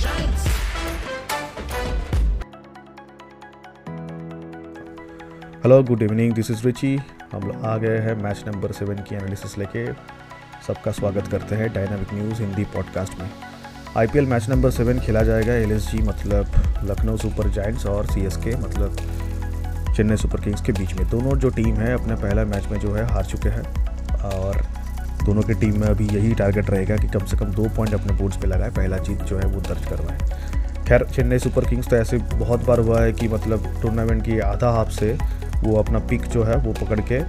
Giants hello good evening this is Richie हम लोग आ गए हैं मैच नंबर सेवन की एनालिसिस लेके। सबका स्वागत करते हैं डायनामिक न्यूज़ हिंदी पॉडकास्ट में। आईपीएल मैच नंबर सेवन खेला जाएगा। एलएसजी मतलब लखनऊ सुपर जायंट्स और सीएसके मतलब चेन्नई सुपर किंग्स के बीच में। दोनों जो टीम है, अपने पहला मैच में जो है, हार चुके हैं। और दोनों की टीम में अभी यही टारगेट रहेगा कि कम से कम दो पॉइंट अपने बोर्ड्स पे लगाए, पहला जीत जो है वो दर्ज करवाए। खैर, चेन्नई सुपर किंग्स तो ऐसे बहुत बार हुआ है कि मतलब टूर्नामेंट की आधा हाफ़ से वो अपना पिक जो है, वो पकड़ के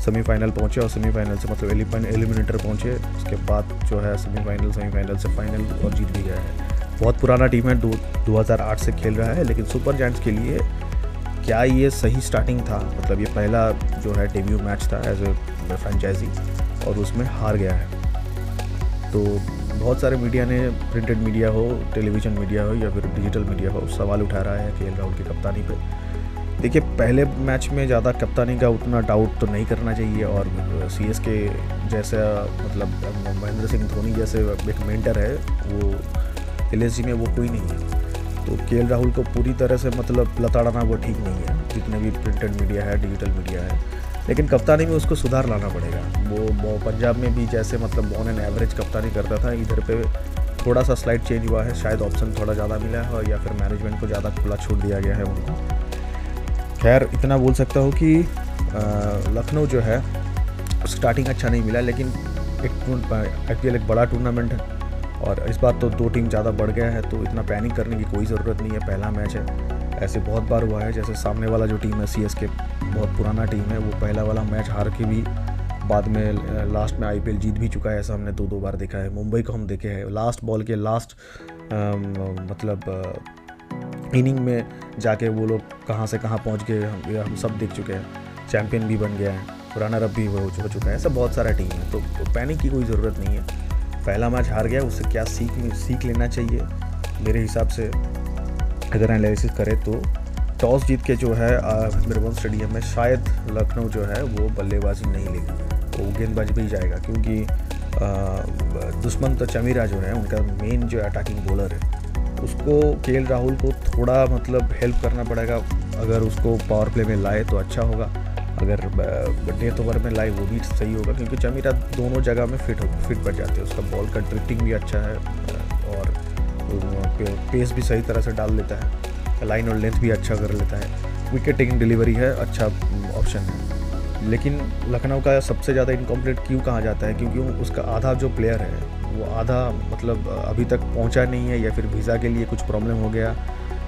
सेमीफाइनल पहुँचे और सेमीफाइनल से मतलब एलिमिनेटर पहुँचे। उसके बाद जो है सेमीफाइनल सेमीफाइनल से फाइनल और जीत भी गया है। बहुत पुराना टीम है, दो 2008 से खेल रहा है, लेकिन सुपर जायंट्स के लिए क्या ये सही स्टार्टिंग था? मतलब ये पहला जो है डेब्यू मैच था एज ए फ्रेंचाइजी और उसमें हार गया है। तो बहुत सारे मीडिया ने प्रिंटेड मीडिया हो टेलीविज़न मीडिया हो या फिर डिजिटल मीडिया हो, सवाल उठा रहा है के एल राहुल की कप्तानी पे। देखिए, पहले मैच में ज़्यादा कप्तानी का उतना डाउट तो नहीं करना चाहिए और सी एस के जैसा मतलब महेंद्र सिंह धोनी जैसे एक मेंटर है, वो एल एस जी में वो कोई नहीं है। तो के राहुल को पूरी तरह से मतलब लताड़ाना वो ठीक नहीं है। जितने भी प्रिंटेड मीडिया है डिजिटल मीडिया है। लेकिन कप्तानी में उसको सुधार लाना पड़ेगा। वो पंजाब में भी जैसे मतलब ऑन एन एवरेज कप्तानी करता था, इधर पे थोड़ा सा स्लाइड चेंज हुआ है। शायद ऑप्शन थोड़ा ज़्यादा मिला है और या फिर मैनेजमेंट को ज़्यादा खुला छूट दिया गया है उनको। खैर, इतना बोल सकता हूँ कि लखनऊ जो है स्टार्टिंग अच्छा नहीं मिला, लेकिन एक आई एक बड़ा टूर्नामेंट है। और इस बार तो दो टीम ज़्यादा बढ़ गया है तो इतना पैनिक करने की कोई ज़रूरत नहीं है। पहला मैच है, ऐसे बहुत बार हुआ है, जैसे सामने वाला जो टीम है सी के बहुत पुराना टीम है, वो पहला वाला मैच हार के भी बाद में लास्ट में आईपीएल जीत भी चुका है, ऐसा हमने दो दो बार देखा है। मुंबई को हम देखे हैं लास्ट बॉल के लास्ट मतलब इनिंग में जाके वो लोग कहाँ से कहाँ पहुँच गए, हम हम सब देख चुके हैं। चैम्पियन भी बन गया है रनर अप भी हो चुका है, ऐसा बहुत सारा टीम है तो पैनिक की कोई ज़रूरत नहीं है। पहला मैच हार गया, उससे क्या सीख सीख लेना चाहिए। मेरे हिसाब से अगर एनालिसिस करें तो टॉस जीत के जो है बिरबल स्टेडियम में शायद लखनऊ जो है, वो बल्लेबाजी नहीं लेगी। वो गेंदबाजी पे ही जाएगा, क्योंकि दुश्मन तो चमीरा जो है, उनका मेन जो अटैकिंग बॉलर है, उसको के राहुल को थोड़ा मतलब हेल्प करना पड़ेगा। अगर उसको पावर प्ले में लाए तो अच्छा होगा। अगर डेथ ओवर में लाए वो भी सही होगा, क्योंकि चमीरा दोनों जगह में फिट हो फिट पड़ जाते हैं। उसका बॉल का ड्रिफ्टिंग भी अच्छा है, और पेस भी सही तरह से डाल लेता है। लाइन और लेंथ भी अच्छा कर लेता है। विकेट टेकिंग डिलीवरी है अच्छा ऑप्शन है। लेकिन लखनऊ का सबसे ज़्यादा इनकम्प्लीट क्यों कहा जाता है? क्योंकि उसका आधा जो प्लेयर है, वो आधा मतलब अभी तक पहुँचा नहीं है या फिर वीज़ा के लिए कुछ प्रॉब्लम हो गया।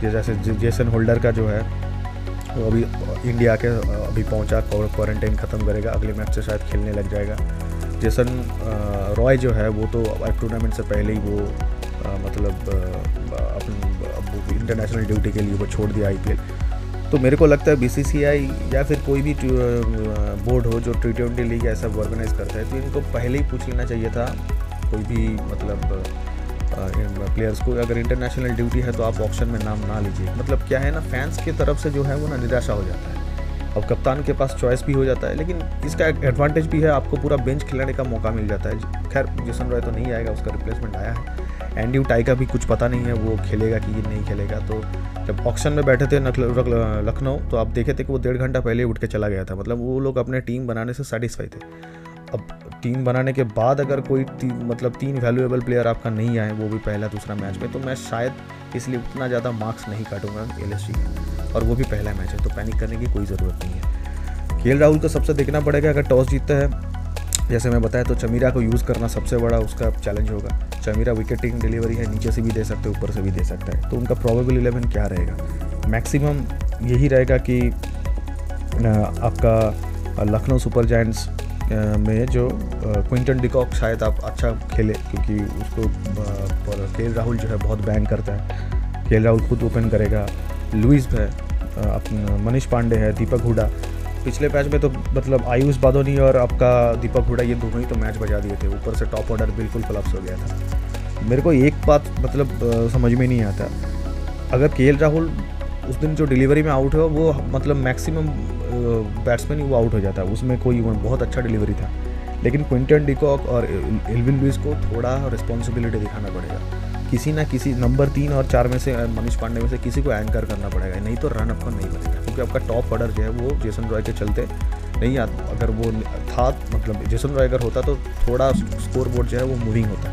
जैसे जेसन होल्डर का जो है वो अभी इंडिया के अभी पहुँचा क्वारंटाइन ख़त्म करेगा अगले मैच से शायद खेलने लग जाएगा। जेसन रॉय जो है वो तो टूर्नामेंट से पहले ही वो आ, मतलब अपनी इंटरनेशनल ड्यूटी के लिए वो छोड़ दिया आईपीएल तो मेरे को लगता है बीसीसीआई या फिर कोई भी बोर्ड हो जो टी ट्वेंटी लीग ऐसा ऑर्गेनाइज करता है तो इनको पहले ही पूछ लेना चाहिए था कोई भी मतलब प्लेयर्स को अगर इंटरनेशनल ड्यूटी है तो आप ऑप्शन में नाम ना लीजिए। मतलब क्या है ना फैंस की तरफ़ से जो है वो ना निराशा हो जाता है। अब कप्तान के पास चॉइस भी हो जाता है, लेकिन इसका एक एडवांटेज भी है, आपको पूरा बेंच खिलाने का मौका मिल जाता है। खैर जेसन रॉय तो नहीं आएगा, उसका रिप्लेसमेंट आया है। एंड्यू टाई का भी कुछ पता नहीं है, वो खेलेगा कि ये नहीं खेलेगा। तो जब ऑप्शन में बैठे थे लखनऊ तो आप देखे थे कि वो डेढ़ घंटा पहले उठ के चला गया था। मतलब वो लोग अपने टीम बनाने से सेटिस्फाई थे। अब टीम बनाने के बाद अगर कोई ती, मतलब तीन वैल्यूएबल प्लेयर आपका नहीं आए वो भी पहला दूसरा मैच में तो मैं शायद इसलिए उतना ज़्यादा मार्क्स नहीं काटूँगा एल का। और वो भी पहला मैच है तो पैनिक करने की कोई ज़रूरत नहीं है। के राहुल को सबसे देखना पड़ेगा अगर टॉस जीतता है जैसे मैं बताया तो चमीरा को यूज़ करना सबसे बड़ा उसका चैलेंज होगा। चमीरा विकेटिंग डिलीवरी है नीचे से भी दे सकते हैं ऊपर से भी दे सकता है। तो उनका प्रॉबेबल इलेवन क्या रहेगा? मैक्सिमम यही रहेगा कि आपका लखनऊ सुपर जायंट्स में जो क्विंटन डिकॉक शायद आप अच्छा खेले, क्योंकि उसको के राहुल जो है बहुत बैन करता है। के राहुल खुद ओपन करेगा। लुइस है मनीष पांडे है, दीपक हुडा। पिछले मैच में तो मतलब आयुष बादोनी और आपका दीपक हुडा, ये दोनों ही तो मैच बजा दिए थे। ऊपर से टॉप ऑर्डर बिल्कुल कलप्स हो गया था। मेरे को एक बात मतलब समझ में नहीं आता। अगर के राहुल उस दिन जो डिलीवरी में आउट हुआ वो मतलब मैक्सिमम बैट्समैन ही वो आउट हो जाता। है उसमें कोई बहुत अच्छा डिलीवरी था। लेकिन क्विंटन डिकॉक और इलविन लुइस को थोड़ा रिस्पॉन्सिबिलिटी दिखाना पड़ेगा। किसी ना किसी नंबर तीन और चार में से मनीष पांडे में से किसी को एंकर करना पड़ेगा। नहीं तो रन आपका नहीं बनेगा क्योंकि आपका टॉप ऑर्डर जो है वो जेसन रॉय के चलते नहीं आ अगर वो था मतलब जेसन रॉय अगर होता तो थोड़ा स्कोर बोर्ड जो है वो मूविंग होता।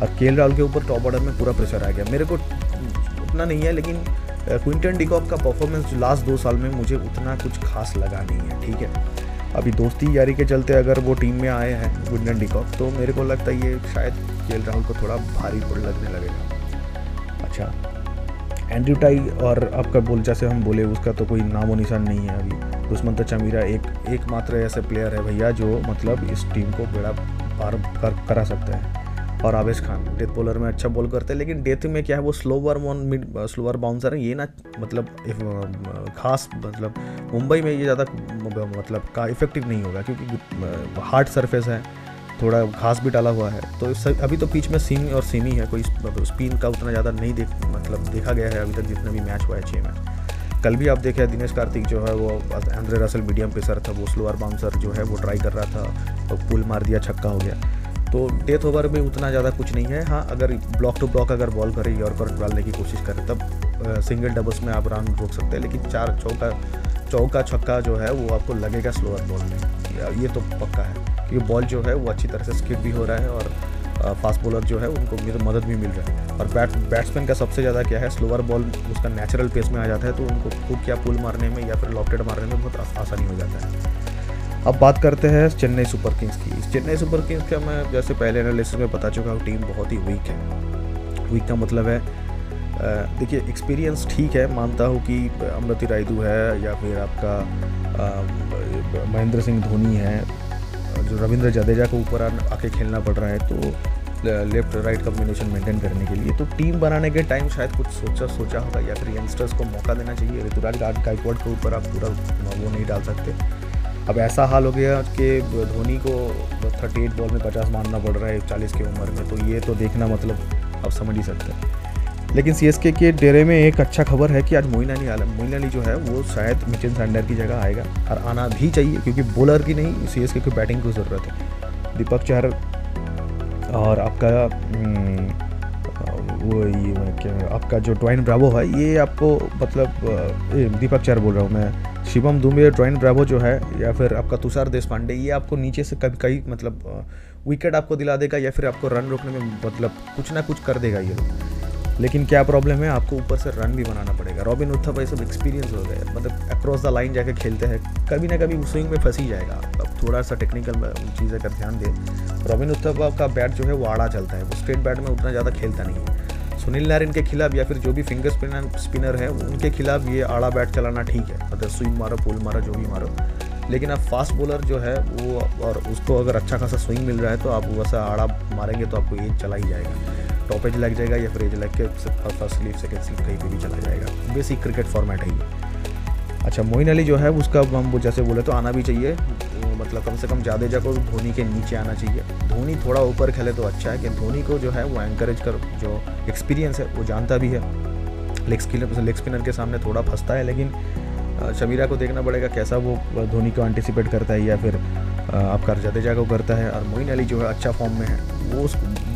और के राहुल के ऊपर टॉप ऑर्डर में पूरा प्रेशर आ गया। मेरे को उतना नहीं है, लेकिन क्विंटन डिकॉक का परफॉर्मेंस लास्ट दो साल में मुझे उतना कुछ खास लगा नहीं है ठीक है? अभी दोस्ती यारी के चलते अगर वो टीम में आए हैं क्विंटन डिकॉक तो मेरे को लगता है ये शायद के राहुल को थोड़ा भारी पड़ लगने लगेगा। अच्छा एंड्रू टाई और आपका बोल जैसे हम बोले उसका तो कोई नामो निशान नहीं है अभी। दुश्मन तो चमीरा एक एकमात्र ऐसे प्लेयर है भैया जो मतलब इस टीम को बेड़ा पार कर, करा सकता है। और आवेश खान डेथ बॉलर में अच्छा बॉल करते हैं, लेकिन डेथ में क्या है, वो स्लोवर मिड स्लोवर बाउंसर है, ये ना मतलब खास मतलब मुंबई में ये ज़्यादा मतलब का इफ़ेक्टिव नहीं होगा, क्योंकि हार्ड सरफेस है, थोड़ा घास भी डाला हुआ है तो अभी तो पिच में सीमी और सेमी है, कोई स्पिन का उतना ज़्यादा नहीं देख मतलब देखा गया है अभी तक जितने भी मैच हुआ है छः मैच कल भी आप देखे दिनेश कार्तिक जो है, वो एंड्रे रसल मीडियम पेसर था, वो स्लोअर बाउंसर जो है, वो ट्राई कर रहा था, और पुल मार दिया, छक्का हो गया। तो डेथ ओवर में उतना ज़्यादा कुछ नहीं है। हाँ अगर ब्लॉक टू ब्लॉक अगर बॉल करे यॉर्कर डालने की कोशिश करें, तब सिंगल डबल्स में आप रन रोक सकते हैं, लेकिन चार चौका चौका छक्का जो है, वो आपको लगेगा स्लोअर बॉल में। ये तो पक्का है, क्योंकि बॉल जो है, वो अच्छी तरह से स्किप भी हो रहा है और फास्ट बॉलर जो है, उनको मदद भी मिल रहा है। और बैट बैट्समैन का सबसे ज़्यादा क्या है स्लोअर बॉल उसका नेचुरल पेस में आ जाता है तो उनको खुद क्या पुल मारने में या फिर लॉकटेड मारने में बहुत आसानी हो जाता है। अब बात करते हैं चेन्नई सुपर किंग्स की। चेन्नई सुपर किंग्स का मैं जैसे पहले एनालिसिस में बता चुका हूँ, टीम बहुत ही वीक है। वीक का मतलब है देखिए एक्सपीरियंस ठीक है, मानता हूँ कि अमृति रायदू है या फिर आपका महेंद्र सिंह धोनी है, जो रविंद्र जडेजा को ऊपर आके खेलना पड़ रहा है तो लेफ़्ट राइट कम्बिनेशन मेंटेन करने के लिए। तो टीम बनाने के टाइम शायद कुछ सोचा सोचा होगा या फिर यंगस्टर्स को मौका देना चाहिए। ऋतुराज गायकवाड़ के ऊपर आप पूरा वो नहीं डाल सकते। अब ऐसा हाल हो गया कि धोनी को थर्टी एट बॉल में पचास मारना पड़ रहा है चालीस की उम्र में तो ये तो देखना मतलब आप समझ ही सकते हैं। लेकिन सी के डेरे में एक अच्छा खबर है कि आज मोइन अली आलम मोइन अली जो है वो शायद मिचन सैंडर की जगह आएगा और आना भी चाहिए क्योंकि बॉलर की नहीं सी की बैटिंग की ज़रूरत है। दीपक चहर और आपका हम्म, वो ये आपका जो ट्वाइन ब्रावो है ये आपको मतलब दीपक चहर बोल रहा हूँ मैं। शिवम दुबे ड्रॉइन ब्रावो जो है, या फिर आपका तुषार देश पांडे ये आपको नीचे से कभी कई मतलब विकेट आपको दिला देगा या फिर आपको रन रोकने में मतलब कुछ ना कुछ कर देगा ये लेकिन क्या प्रॉब्लम है, आपको ऊपर से रन भी बनाना पड़ेगा। रॉबिन उत्थप ये सब एक्सपीरियंस हो गया मतलब अक्रॉस द लाइन जाके खेलते हैं। कभी ना कभी स्विंग में फंस ही जाएगा। अब थोड़ा सा टेक्निकल चीज़ें का ध्यान दें। रॉबिन उत्थप का बैट जो है, वो आड़ा चलता है। वो स्ट्रेट बैट में उतना ज़्यादा खेलता नहीं है। सुनील नारायण के खिलाफ या फिर जो भी फिंगर स्पिनर स्पिनर है, उनके खिलाफ ये आड़ा बैट चलाना ठीक है। अगर स्विंग मारो पुल मारो, जो भी मारो। लेकिन अब फास्ट बॉलर जो है, वो और उसको अगर अच्छा खासा स्विंग मिल रहा है तो आप वैसा आड़ा मारेंगे तो आपको एज चला ही जाएगा। टॉप एज लग जाएगा या फिर एज लग के फ़र्स्ट स्लीप सेकेंड स्लीप कहीं पर भी चला जाएगा। बेसिक क्रिकेट फॉर्मेट है ये। अच्छा मोइन अली जो है, उसका हम जैसे बोले तो आना भी चाहिए। मतलब कम से कम जादेजा को धोनी के नीचे आना चाहिए। धोनी थोड़ा ऊपर खेले तो अच्छा है कि धोनी को जो है, वो एंकरेज कर, जो एक्सपीरियंस है, वो जानता भी है। लेग स्पिनर लेग स्पिनर के सामने थोड़ा फंसता है, लेकिन शमीरा को देखना पड़ेगा कैसा वो धोनी को एंटिसिपेट करता है या फिर आपका जडेजा को करता है। और मोइन अली जो है अच्छा फॉर्म में है। वो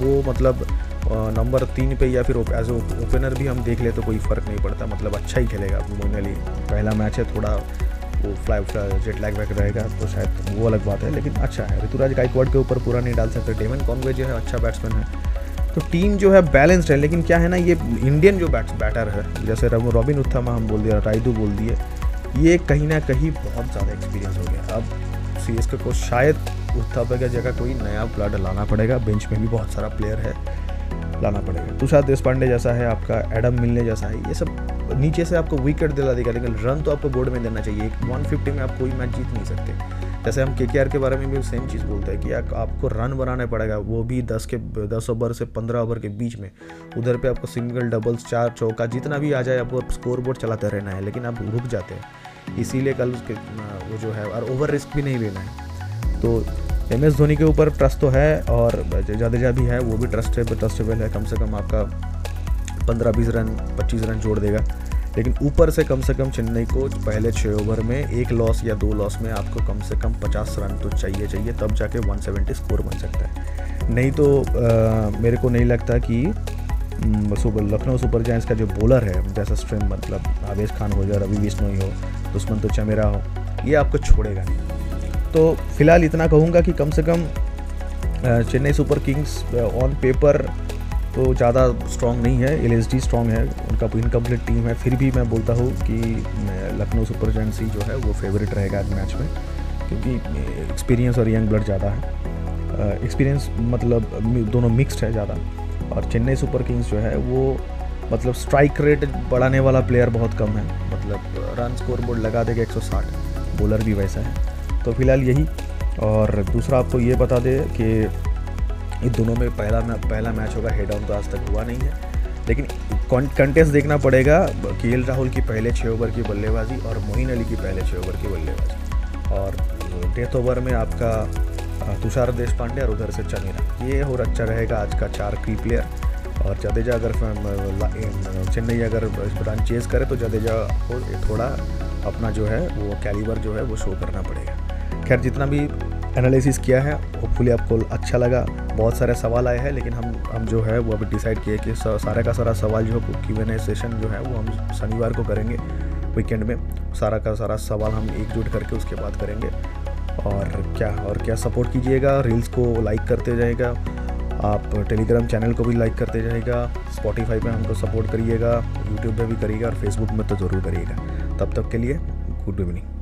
वो मतलब नंबर तीन पे या फिर एज ओपनर भी हम देख ले तो कोई फ़र्क नहीं पड़ता मतलब अच्छा ही खेलेगा। मोइन अली पहला मैच है, थोड़ा वो फ्लाई जेट लैग वैग रहेगा तो शायद वो अलग बात है, लेकिन अच्छा है। ऋतुराज गायकवाड़ के ऊपर पूरा नहीं डाल सकते डेमन कॉन्वे जो है अच्छा बैट्समैन है। तो टीम जो है बैलेंस्ड है, लेकिन क्या है ना, ये इंडियन जो बैट्स बैटर है, जैसे रॉबिन उत्थमा हम बोल दिया राइडू बोल दिए, ये कहीं ना कहीं बहुत ज़्यादा एक्सपीरियंस हो गया। अब सी को शायद उत्थापा की जगह कोई नया प्लेयर लाना पड़ेगा बेंच में भी बहुत सारा प्लेयर है। लाना पड़ेगा। तुषार देश पांडे जैसा है, आपका एडम मिलने जैसा है, ये सब नीचे से आपको विकेट दिला देगा, लेकिन रन तो आपको बोर्ड में देना चाहिए। एक वन फिफ्टी में आप कोई मैच जीत नहीं सकते। जैसे हम के के बारे में भी सेम चीज़ बोलते हैं कि आपको रन बनाना पड़ेगा, वो भी दस के, दस ओवर से पंद्रह ओवर के बीच में। उधर पे आपको सिंगल डबल्स चार, चौका, जितना भी आ जाए, आपको स्कोर बोर्ड चलाते रहना है, लेकिन आप रुक जाते हैं। इसीलिए कल उसके, वो जो है, और ओवर रिस्क भी नहीं लेना है। तो एम एस धोनी के ऊपर ट्रस्ट तो है और जडेजा भी है वो भी ट्रस्ट है ट्रस्टेबल है कम से कम आपका पंद्रह बीस रन पच्चीस रन जोड़ देगा। लेकिन ऊपर से कम से कम चेन्नई को पहले छः ओवर में एक लॉस या दो लॉस में आपको कम से कम 50 रन तो चाहिए चाहिए तब जाके 170 स्कोर बन सकता है। नहीं तो आ, मेरे को नहीं लगता कि सुपर लखनऊ सुपर जायंट्स का जो बॉलर है जैसा स्ट्रीम मतलब आवेश खान हो या रवि बिश्नोई हो दुश्मन तो चमेरा हो ये आपको छोड़ेगा नहीं। तो फ़िलहाल इतना कहूँगा कि कम से कम Chennai super kings on paper तो ज़्यादा स्ट्रॉन्ग नहीं है एल एस स्ट्रॉन्ग है, उनका इनकम्प्लीट टीम है। फिर भी मैं बोलता हूँ कि लखनऊ सुपर ही जो है वो फेवरेट रहेगा आज मैच में, क्योंकि एक्सपीरियंस और यंग ब्लड ज़्यादा है। एक्सपीरियंस मतलब दोनों मिक्सड है ज़्यादा। और चेन्नई सुपर किंग्स जो है वो मतलब स्ट्राइक रेट बढ़ाने वाला प्लेयर बहुत कम है। मतलब रन स्कोर बोर्ड लगा देगा 160 बॉलर भी वैसा है। तो फ़िलहाल यही। और दूसरा आपको ये बता दे कि इन दोनों में पहला पहला मैच होगा हेड ऑन तो आज तक हुआ नहीं है। लेकिन कंटेस्ट देखना पड़ेगा, के राहुल की पहले छः ओवर की बल्लेबाजी और मोइन अली की पहले छः ओवर की बल्लेबाजी। और डेथ ओवर में आपका तुषार देश पांडे और उधर से चमीरा ये और अच्छा रहेगा आज का चार की प्लेयर और जडेजा अगर चेन्नई अगर इस रन चेज करे तो जडेजा को थोड़ा अपना जो है, वो कैलिबर जो है, वो शो करना पड़ेगा। खैर, जितना भी एनालिसिस किया है होपफुली आपको अच्छा लगा। बहुत सारे सवाल आए हैं, लेकिन हम हम जो है, वो अभी डिसाइड किए कि सारे का सारा सवाल जो है क्यू एन सेशन जो है, वो हम शनिवार को करेंगे वीकेंड में। सारा का सारा सवाल हम एकजुट करके उसके बाद करेंगे। और क्या और क्या सपोर्ट कीजिएगा रील्स को लाइक करते जाएगा आप टेलीग्राम चैनल को भी लाइक करते जाएगा स्पॉटीफाई पे हमको सपोर्ट करिएगा। यूट्यूब पे भी करिएगा और फेसबुक में तो ज़रूर करिएगा। तब तक के लिए गुड इवनिंग